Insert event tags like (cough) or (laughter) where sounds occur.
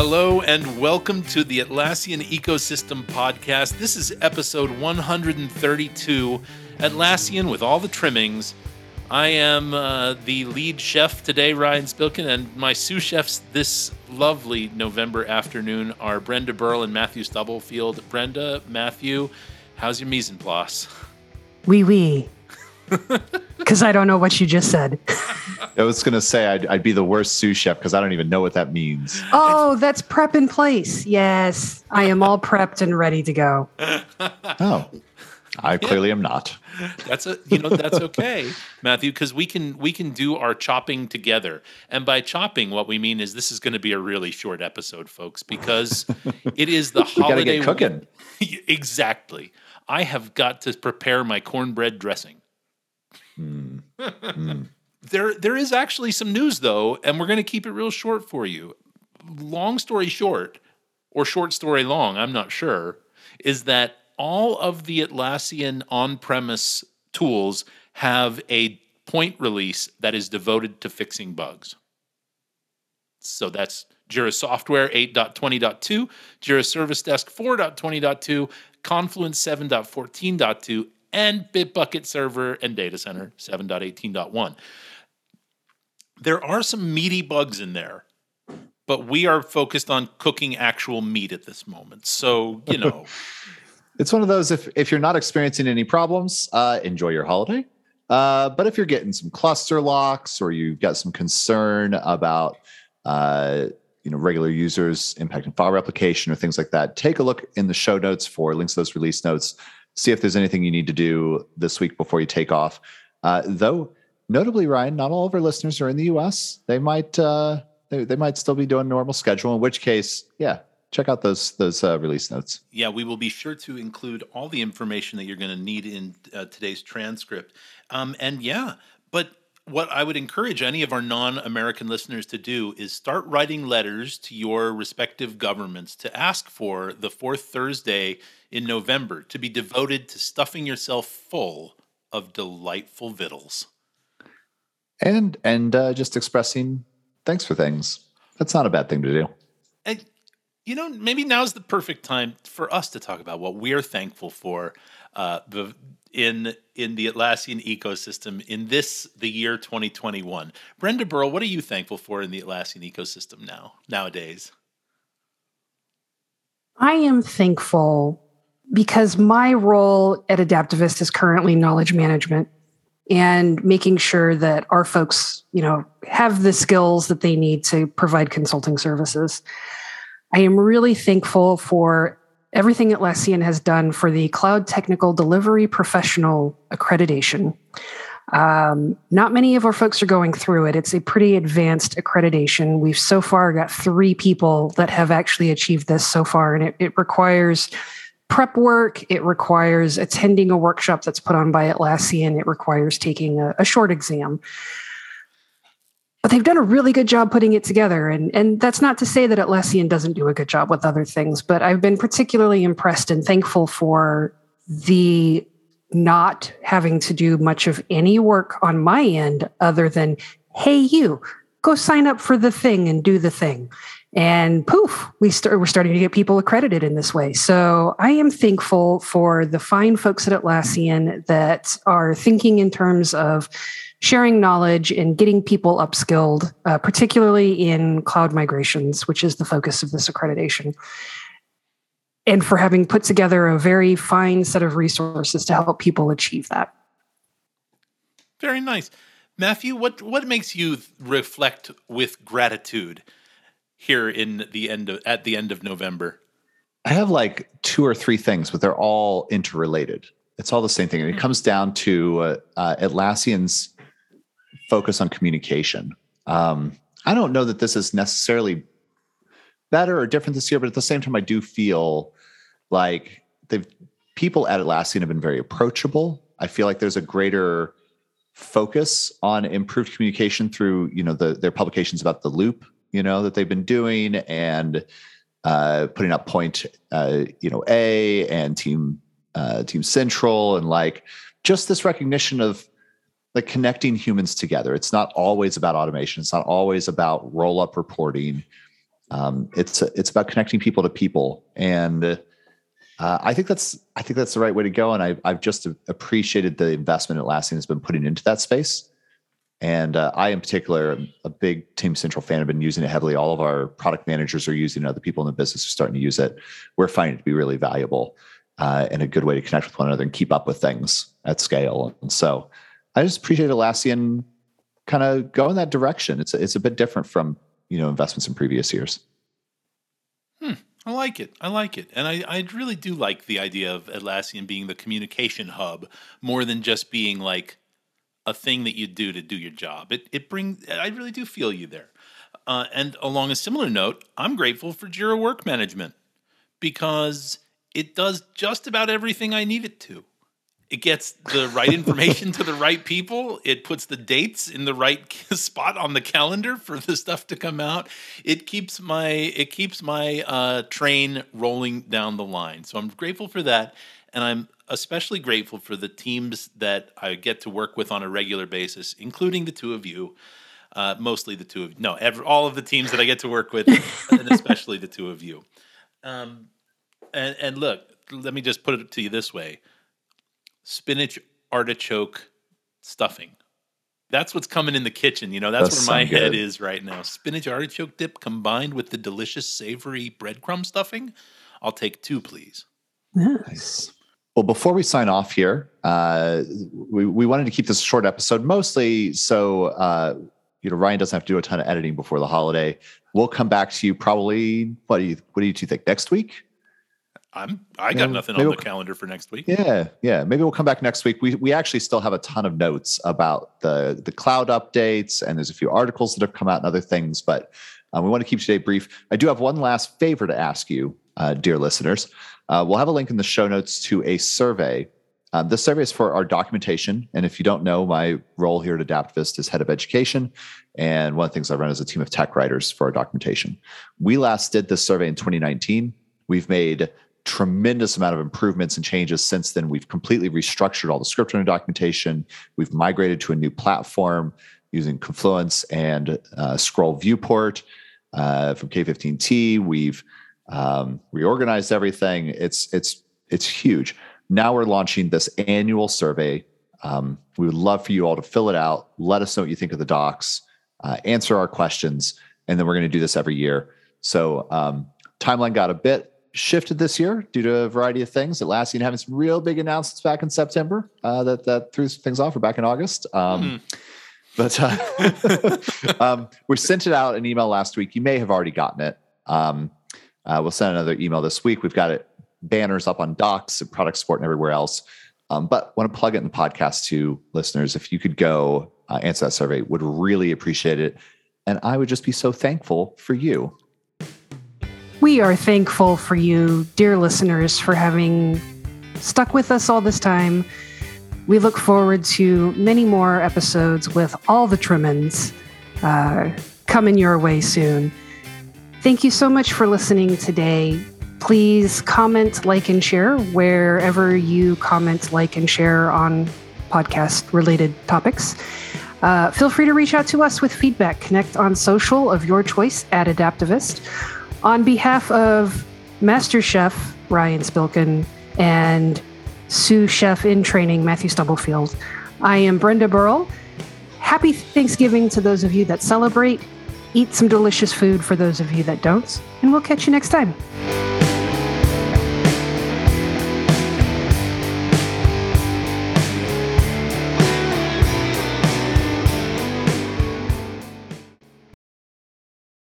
Hello and welcome to the Atlassian Ecosystem Podcast. This is episode 132. Atlassian with all the trimmings. I am uh, the lead chef today, Ryan Spilkin, and my sous chefs this lovely November afternoon are Brenda Burl and Matthew Stubblefield. Brenda, Matthew, how's your mise en place? Wee wee. (laughs) Because I don't know what you just said. (laughs) I was going to say I'd, I'd, be the worst sous chef because I don't even know what that means. Oh, that's prep in place. Yes, I am all prepped and ready to go. (laughs) Oh, I clearly am not. That's a you know that's okay, Matthew, because we can we can do our chopping together. And by chopping, what we mean is this is going to be a really short episode, folks, because (laughs) it is the we holiday. Get cooking. (laughs) exactly. I have got to prepare my cornbread dressing. Mm. Mm. There, there is actually some news though, and we're going to keep it real short for you. Long story short, or short story long, I'm not sure, is that all of the Atlassian on-premise tools have a point release that is devoted to fixing bugs. So that's Jira Software 8.20.2, Jira Service Desk 4.20.2, Confluence 7.14.2, and Bitbucket Server and Data Center 7.18.1. There are some meaty bugs in there, but we are focused on cooking actual meat at this moment. So, you (laughs) know. it's one of those if, if you're not experiencing any problems, uh, enjoy your holiday. Uh, but if you're getting some cluster locks or you've got some concern about uh, you know regular users impacting file replication or things like that, take a look in the show notes for links to those release notes see if there's anything you need to do this week before you take off. Uh, though, notably, Ryan, not all of our listeners are in the U.S. They might uh, they, they might still be doing normal schedule. In which case, yeah, check out those those uh, release notes. Yeah, we will be sure to include all the information that you're going to need in uh, today's transcript. Um, and yeah, but what I would encourage any of our non-American listeners to do is start writing letters to your respective governments to ask for the fourth Thursday in November to be devoted to stuffing yourself full of delightful victuals. And and uh, just expressing thanks for things. That's not a bad thing to do. And you know, maybe now's the perfect time for us to talk about what we're thankful for uh, the, in in the Atlassian ecosystem in this the year 2021. Brenda Burl, what are you thankful for in the Atlassian ecosystem now nowadays? I am thankful because my role at Adaptavist is currently knowledge management and making sure that our folks, you know, have the skills that they need to provide consulting services. I am really thankful for everything Atlassian has done for the Cloud Technical Delivery Professional accreditation. Um, not many of our folks are going through it. It's a pretty advanced accreditation. We've so far got three people that have actually achieved this so far, and it, it requires prep work. It requires attending a workshop that's put on by Atlassian. It requires taking a, a short exam. But they've done a really good job putting it together. And, and that's not to say that Atlassian doesn't do a good job with other things, but I've been particularly impressed and thankful for the not having to do much of any work on my end other than, hey, you go sign up for the thing and do the thing and poof we start we're starting to get people accredited in this way. So i am thankful for the fine folks at atlassian that are thinking in terms of sharing knowledge and getting people upskilled uh, particularly in cloud migrations which is the focus of this accreditation and for having put together a very fine set of resources to help people achieve that. Very nice. Matthew what what makes you reflect with gratitude here in the end of at the end of November? I have like two or three things, but they're all interrelated. It's all the same thing. And it hmm. comes down to uh, uh, Atlassian's focus on communication. Um, I don't know that this is necessarily better or different this year, but at the same time, I do feel like the people at Atlassian have been very approachable. I feel like there's a greater focus on improved communication through, you know, the, their publications about the loop you know, that they've been doing and uh, putting up point, uh, you know, A and team, uh, team central and like just this recognition of like connecting humans together. It's not always about automation. It's not always about roll up reporting. Um, it's it's about connecting people to people, and uh, I think that's I think that's the right way to go. And I've I've just appreciated the investment Atlassian has been putting into that space. And uh, I, in particular, am a big Team Central fan. I've been using it heavily. All of our product managers are using it. Other people in the business are starting to use it. We're finding it to be really valuable uh, and a good way to connect with one another and keep up with things at scale. And so I just appreciate Atlassian kind of go in that direction. It's it's a bit different from you know investments in previous years. Hmm. I like it. I like it. And I, I really do like the idea of Atlassian being the communication hub more than just being like a thing that you do to do your job. It it brings I really do feel you there. Uh, and along a similar note, I'm grateful for Jira Work Management because it does just about everything I need it to. It gets the right (laughs) information to the right people. It puts the dates in the right (laughs) spot on the calendar for the stuff to come out. It keeps my it keeps my uh, train rolling down the line. So I'm grateful for that, and I'm especially grateful for the teams that I get to work with on a regular basis, including the two of you. Uh, mostly the two of you. no, every, all of the teams that I get to work with, (laughs) and especially the two of you. Um, and, and look, let me just put it to you this way: spinach artichoke stuffing. That's what's coming in the kitchen. You know, that's Does where my head is right now. Spinach artichoke dip combined with the delicious savory breadcrumb stuffing. I'll take two, please. Nice. Well, before we sign off here, uh, we, we wanted to keep this a short episode, mostly so uh, you know Ryan doesn't have to do a ton of editing before the holiday. We'll come back to you probably. What do you What do you two think next week? I'm I got nothing on the we'll, calendar for next week. Yeah, yeah. Maybe we'll come back next week. We we actually still have a ton of notes about the the cloud updates, and there's a few articles that have come out and other things. But um, we want to keep today brief. I do have one last favor to ask you, uh, dear listeners. Uh, we'll have a link in the show notes to a survey. Um, this survey is for our documentation, and if you don't know, my role here at Adaptavist is head of education, and one of the things I run is a team of tech writers for our documentation. We last did this survey in 2019. We've made tremendous amount of improvements and changes since then. We've completely restructured all the script and documentation. We've migrated to a new platform using Confluence and uh, Scroll Viewport uh, from K15T. We've um, reorganized everything. It's it's it's huge. Now we're launching this annual survey. Um, we would love for you all to fill it out. Let us know what you think of the docs. Uh, answer our questions, and then we're going to do this every year. So um, timeline got a bit shifted this year due to a variety of things. Atlassian having some real big announcements back in September uh, that that threw things off, or back in August. Um, mm. But uh, (laughs) um, we sent it out an email last week. You may have already gotten it. Um, uh, we'll send another email this week. We've got it banners up on Docs and product support and everywhere else. Um, but want to plug it in the podcast to listeners. If you could go uh, answer that survey, would really appreciate it. And I would just be so thankful for you. We are thankful for you, dear listeners, for having stuck with us all this time. We look forward to many more episodes with all the Trimmins uh, coming your way soon. Thank you so much for listening today. Please comment, like, and share wherever you comment, like, and share on podcast related topics. Uh, feel free to reach out to us with feedback. Connect on social of your choice at Adaptavist. on behalf of Master Chef Ryan Spilkin and sous chef in training Matthew Stubblefield, I am Brenda Burrell. Happy Thanksgiving to those of you that celebrate. Eat some delicious food for those of you that don't. And we'll catch you next time.